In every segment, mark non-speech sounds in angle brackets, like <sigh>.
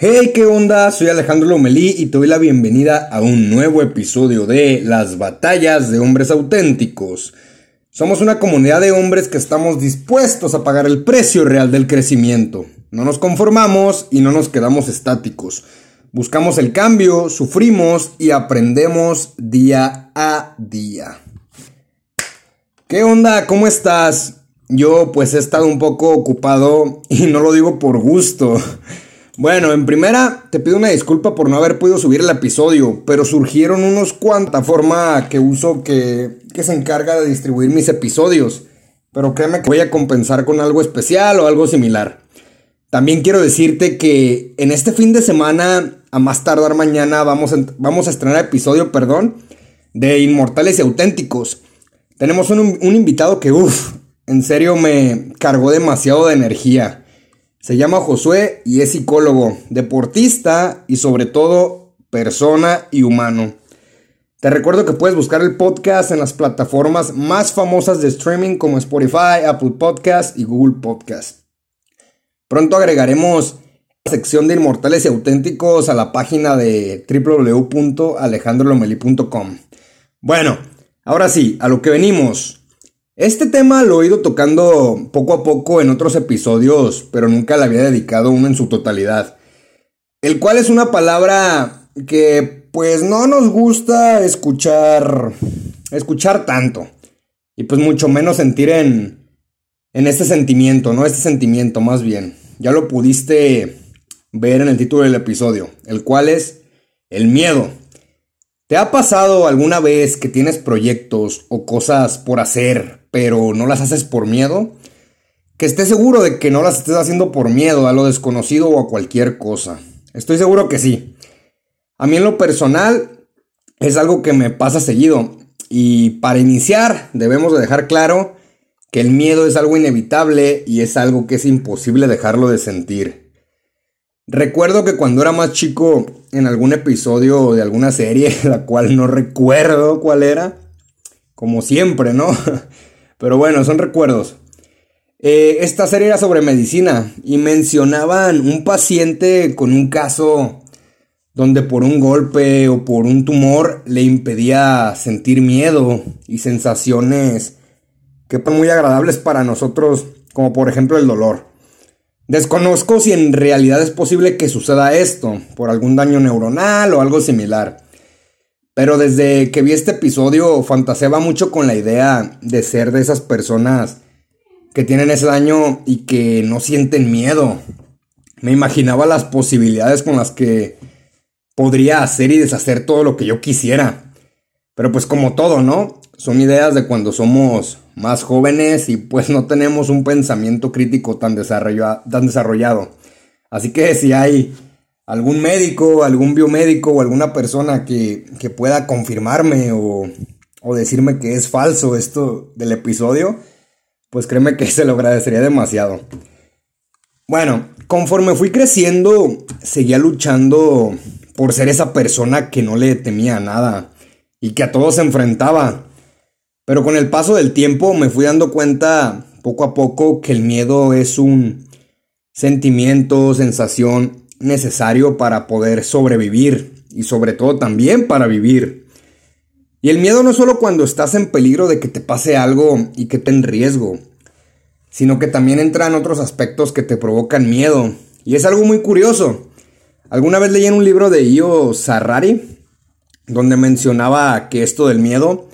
Hey, ¿qué onda? Soy Alejandro Lomelí y te doy la bienvenida a un nuevo episodio de Las batallas de hombres auténticos. Somos una comunidad de hombres que estamos dispuestos a pagar el precio real del crecimiento. No nos conformamos y no nos quedamos estáticos. Buscamos el cambio, sufrimos y aprendemos día a día. ¿Qué onda? ¿Cómo estás? Yo pues he estado un poco ocupado y no lo digo por gusto. Bueno, en primera, te pido una disculpa por no haber podido subir el episodio, pero surgieron unos cuantas forma que uso que, que se encarga de distribuir mis episodios. Pero créeme que voy a compensar con algo especial o algo similar. También quiero decirte que en este fin de semana, a más tardar mañana, vamos a, vamos a estrenar episodio, perdón, de Inmortales y Auténticos. Tenemos un, un invitado que, uff, en serio me cargó demasiado de energía. Se llama Josué y es psicólogo, deportista y sobre todo persona y humano. Te recuerdo que puedes buscar el podcast en las plataformas más famosas de streaming como Spotify, Apple Podcast y Google Podcast. Pronto agregaremos la sección de Inmortales y Auténticos a la página de www.alejandrolomeli.com. Bueno, ahora sí, a lo que venimos. Este tema lo he ido tocando poco a poco en otros episodios, pero nunca le había dedicado uno en su totalidad. El cual es una palabra que pues no nos gusta escuchar escuchar tanto y pues mucho menos sentir en en este sentimiento, no este sentimiento más bien. Ya lo pudiste ver en el título del episodio, el cual es el miedo. ¿Te ha pasado alguna vez que tienes proyectos o cosas por hacer, pero no las haces por miedo, que estés seguro de que no las estés haciendo por miedo a lo desconocido o a cualquier cosa. Estoy seguro que sí. A mí en lo personal es algo que me pasa seguido. Y para iniciar debemos de dejar claro que el miedo es algo inevitable y es algo que es imposible dejarlo de sentir. Recuerdo que cuando era más chico, en algún episodio de alguna serie, <laughs> la cual no recuerdo cuál era, como siempre, ¿no? <laughs> Pero bueno, son recuerdos. Eh, esta serie era sobre medicina y mencionaban un paciente con un caso donde por un golpe o por un tumor le impedía sentir miedo y sensaciones que son muy agradables para nosotros, como por ejemplo el dolor. Desconozco si en realidad es posible que suceda esto, por algún daño neuronal o algo similar. Pero desde que vi este episodio fantaseaba mucho con la idea de ser de esas personas que tienen ese daño y que no sienten miedo. Me imaginaba las posibilidades con las que podría hacer y deshacer todo lo que yo quisiera. Pero pues como todo, ¿no? Son ideas de cuando somos más jóvenes y pues no tenemos un pensamiento crítico tan, tan desarrollado. Así que si hay algún médico, algún biomédico o alguna persona que, pueda confirmarme o, o, decirme que es falso esto del episodio, pues créeme que <laughs> se lo agradecería demasiado. Bueno, conforme fui creciendo, seguía luchando por ser esa persona que no le temía nada y que a todos se enfrentaba. Pero con el paso del tiempo me fui dando cuenta poco a poco que el miedo es un sentimiento, sensación necesario para poder sobrevivir y sobre todo también para vivir. Y el miedo no es solo cuando estás en peligro de que te pase algo y que te en riesgo, sino que también entran otros aspectos que te provocan miedo. Y es algo muy curioso. Alguna vez leí en un libro de Io Sarrari, donde mencionaba que esto del miedo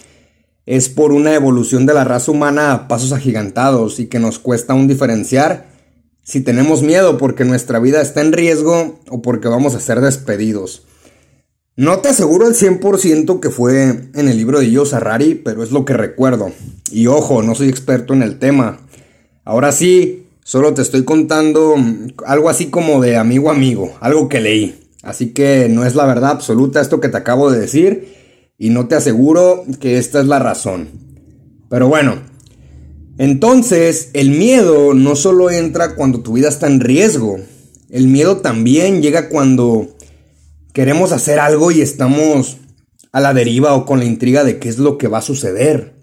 es por una evolución de la raza humana a pasos agigantados y que nos cuesta un diferenciar si tenemos miedo porque nuestra vida está en riesgo o porque vamos a ser despedidos. No te aseguro al 100% que fue en el libro de Yo Harari, pero es lo que recuerdo. Y ojo, no soy experto en el tema. Ahora sí, solo te estoy contando algo así como de amigo amigo, algo que leí. Así que no es la verdad absoluta esto que te acabo de decir y no te aseguro que esta es la razón. Pero bueno, entonces, el miedo no solo entra cuando tu vida está en riesgo, el miedo también llega cuando queremos hacer algo y estamos a la deriva o con la intriga de qué es lo que va a suceder.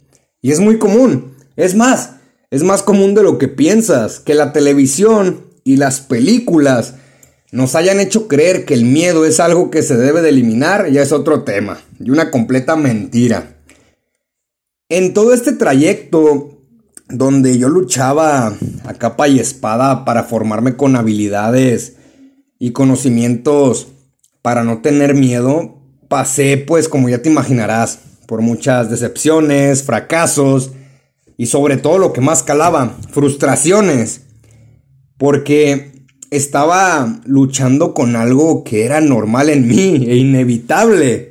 Y es muy común. Es más, es más común de lo que piensas, que la televisión y las películas nos hayan hecho creer que el miedo es algo que se debe de eliminar ya es otro tema y una completa mentira. En todo este trayecto donde yo luchaba a capa y espada para formarme con habilidades y conocimientos para no tener miedo, pasé pues como ya te imaginarás por muchas decepciones, fracasos y sobre todo lo que más calaba, frustraciones. Porque estaba luchando con algo que era normal en mí e inevitable.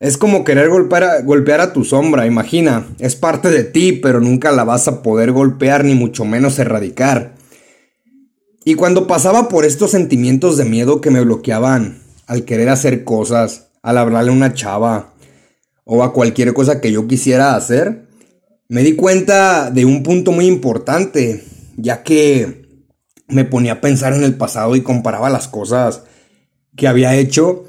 Es como querer golpear a, tu sombra, imagina, es parte de ti, pero nunca la vas a poder golpear ni mucho menos erradicar. Y cuando pasaba por estos sentimientos de miedo que me bloqueaban al querer hacer cosas, al hablarle a una chava o a cualquier cosa que yo quisiera hacer, me di cuenta de un punto muy importante, ya que me ponía a pensar en el pasado y comparaba las cosas que había hecho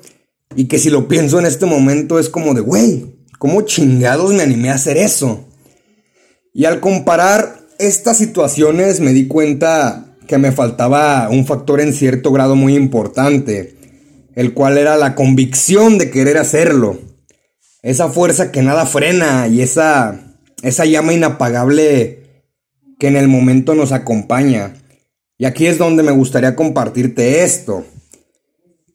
y que si lo pienso en este momento es como de, güey, ¿cómo chingados me animé a hacer eso? Y al comparar estas situaciones me di cuenta que me faltaba un factor en cierto grado muy importante, el cual era la convicción de querer hacerlo. Esa fuerza que nada frena y esa, esa llama inapagable que en el momento nos acompaña. Y aquí es donde me gustaría compartirte esto.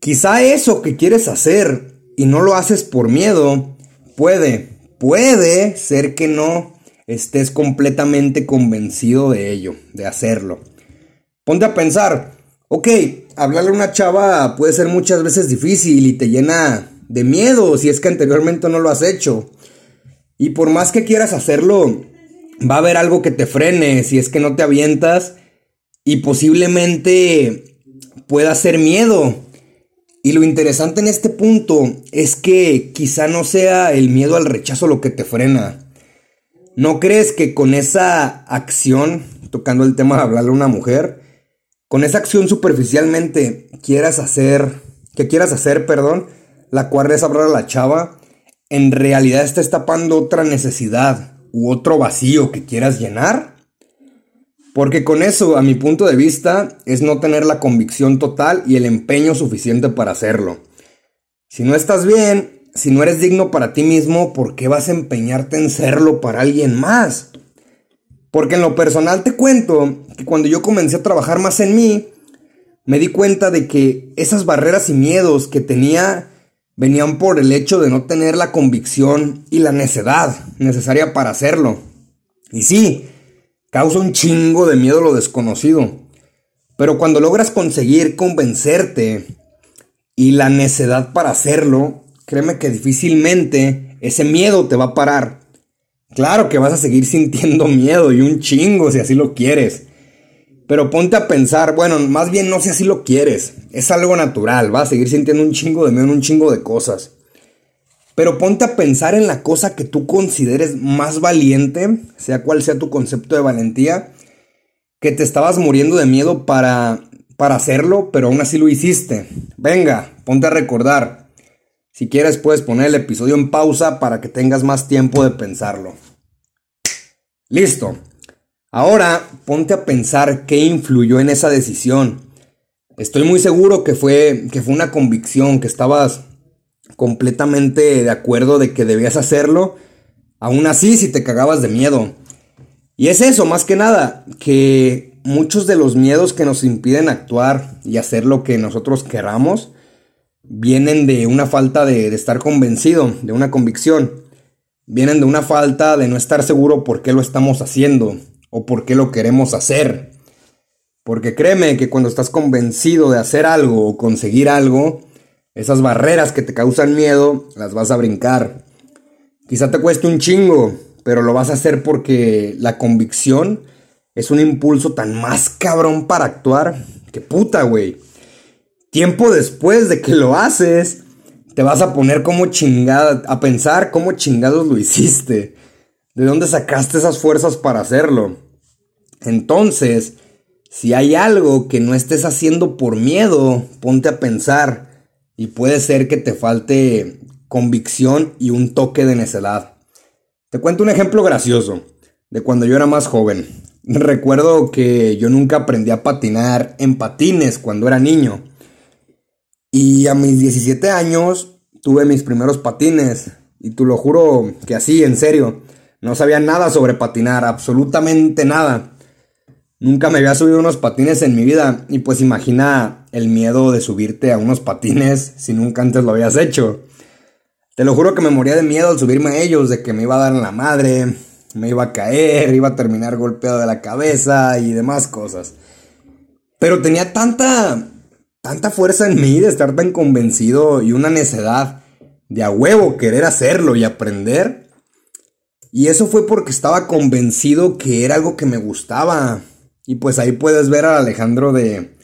Quizá eso que quieres hacer y no lo haces por miedo, puede, puede ser que no estés completamente convencido de ello, de hacerlo. Ponte a pensar, ok, hablarle a una chava puede ser muchas veces difícil y te llena de miedo si es que anteriormente no lo has hecho. Y por más que quieras hacerlo, va a haber algo que te frene si es que no te avientas y posiblemente pueda ser miedo. Y lo interesante en este punto es que quizá no sea el miedo al rechazo lo que te frena. ¿No crees que con esa acción, tocando el tema de hablarle a una mujer, con esa acción superficialmente quieras hacer, que quieras hacer, perdón, la cual es hablar a la chava, en realidad estás tapando otra necesidad u otro vacío que quieras llenar? Porque con eso, a mi punto de vista, es no tener la convicción total y el empeño suficiente para hacerlo. Si no estás bien, si no eres digno para ti mismo, ¿por qué vas a empeñarte en serlo para alguien más? Porque en lo personal te cuento que cuando yo comencé a trabajar más en mí, me di cuenta de que esas barreras y miedos que tenía venían por el hecho de no tener la convicción y la necedad necesaria para hacerlo. Y sí, causa un chingo de miedo lo desconocido. Pero cuando logras conseguir convencerte y la necedad para hacerlo, créeme que difícilmente ese miedo te va a parar. Claro que vas a seguir <laughs> sintiendo miedo y un chingo si así lo quieres. Pero ponte a pensar, bueno, más bien no si así lo quieres. Es algo natural, vas a seguir sintiendo un chingo de miedo en un chingo de cosas. Pero ponte a pensar en la cosa que tú consideres más valiente, sea cual sea tu concepto de valentía, que te estabas muriendo de miedo para, para hacerlo, pero aún así lo hiciste. Venga, ponte a recordar. Si quieres puedes poner el episodio en pausa para que tengas más tiempo de pensarlo. Listo. Ahora ponte a pensar qué influyó en esa decisión. Estoy muy seguro que fue, que fue una convicción, que estabas completamente de acuerdo de que debías hacerlo, aún así si te cagabas de miedo. Y es eso, más que nada, que muchos de los miedos que nos impiden actuar y hacer lo que nosotros queramos, vienen de una falta de, estar convencido, de una convicción. Vienen de una falta de no estar seguro por qué lo estamos haciendo o por qué lo queremos hacer. Porque créeme que cuando estás convencido de hacer algo o conseguir algo, esas barreras que te causan miedo las vas a brincar. Quizá te cueste un chingo, pero lo vas a hacer porque la convicción es un impulso tan más cabrón para actuar que puta, güey. Tiempo después de que lo haces, te vas a poner como chingada, a pensar cómo chingados lo hiciste. ¿De dónde sacaste esas fuerzas para hacerlo? Entonces, si hay algo que no estés haciendo por miedo, ponte a pensar y puede ser que te falte convicción y un toque de necedad. Te cuento un ejemplo gracioso de cuando yo era más joven. Recuerdo que yo nunca aprendí a patinar en patines cuando era niño. Y a mis 17 años tuve mis primeros patines. Y tú lo juro que así, en serio. No sabía nada sobre patinar, absolutamente nada. Nunca me había subido unos patines en mi vida. Y pues imagina el miedo de subirte a unos patines si nunca antes lo habías hecho. Te lo juro que me moría de miedo al subirme a ellos, de que me iba a dar en la madre, me iba a caer, iba a terminar golpeado de la cabeza y demás cosas. Pero tenía tanta, tanta fuerza en mí de estar tan convencido y una necedad de a huevo querer hacerlo y aprender. Y eso fue porque estaba convencido que era algo que me gustaba. Y pues ahí puedes ver a Alejandro de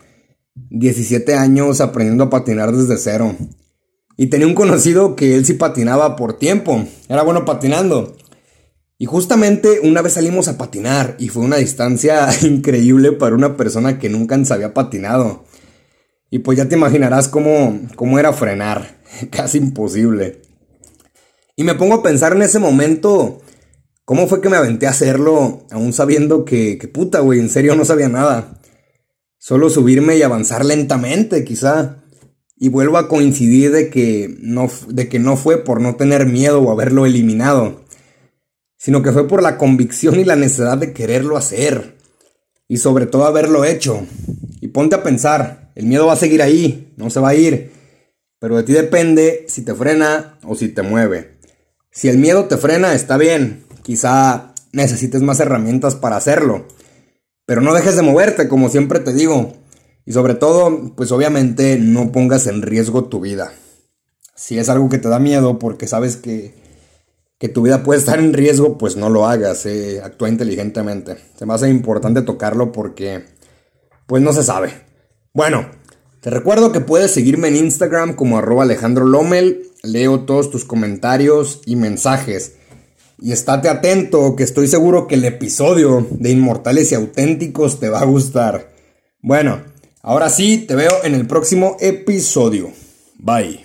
17 años aprendiendo a patinar desde cero. Y tenía un conocido que él sí patinaba por tiempo, era bueno patinando. Y justamente una vez salimos a patinar y fue una distancia <laughs> increíble para una persona que nunca se había patinado. Y pues ya te imaginarás cómo, cómo era frenar, <laughs> casi imposible. Y me pongo a pensar en ese momento, cómo fue que me aventé a hacerlo, aún sabiendo que, que puta, güey, en serio no sabía nada. Solo subirme y avanzar lentamente, quizá. Y vuelvo a coincidir de que no, de que no fue por no tener miedo o haberlo eliminado sino que fue por la convicción y la necesidad de quererlo hacer, y sobre todo haberlo hecho. Y ponte a pensar, el miedo va a seguir ahí, no se va a ir, pero de ti depende si te frena o si te mueve. Si el miedo te frena, está bien, quizá necesites más herramientas para hacerlo, pero no dejes de moverte, como siempre te digo, y sobre todo, pues obviamente no pongas en riesgo tu vida. Si es algo que te da miedo porque sabes que que tu vida puede estar en riesgo, pues no lo hagas, eh, actúa inteligentemente. Se me hace importante tocarlo porque, pues no se sabe. Bueno, te recuerdo que puedes seguirme en Instagram como arroba Alejandro Lomel, leo todos tus comentarios y mensajes. Y estate atento, que estoy seguro que el episodio de Inmortales y Auténticos te va a gustar. Bueno, ahora sí, te veo en el próximo episodio. Bye.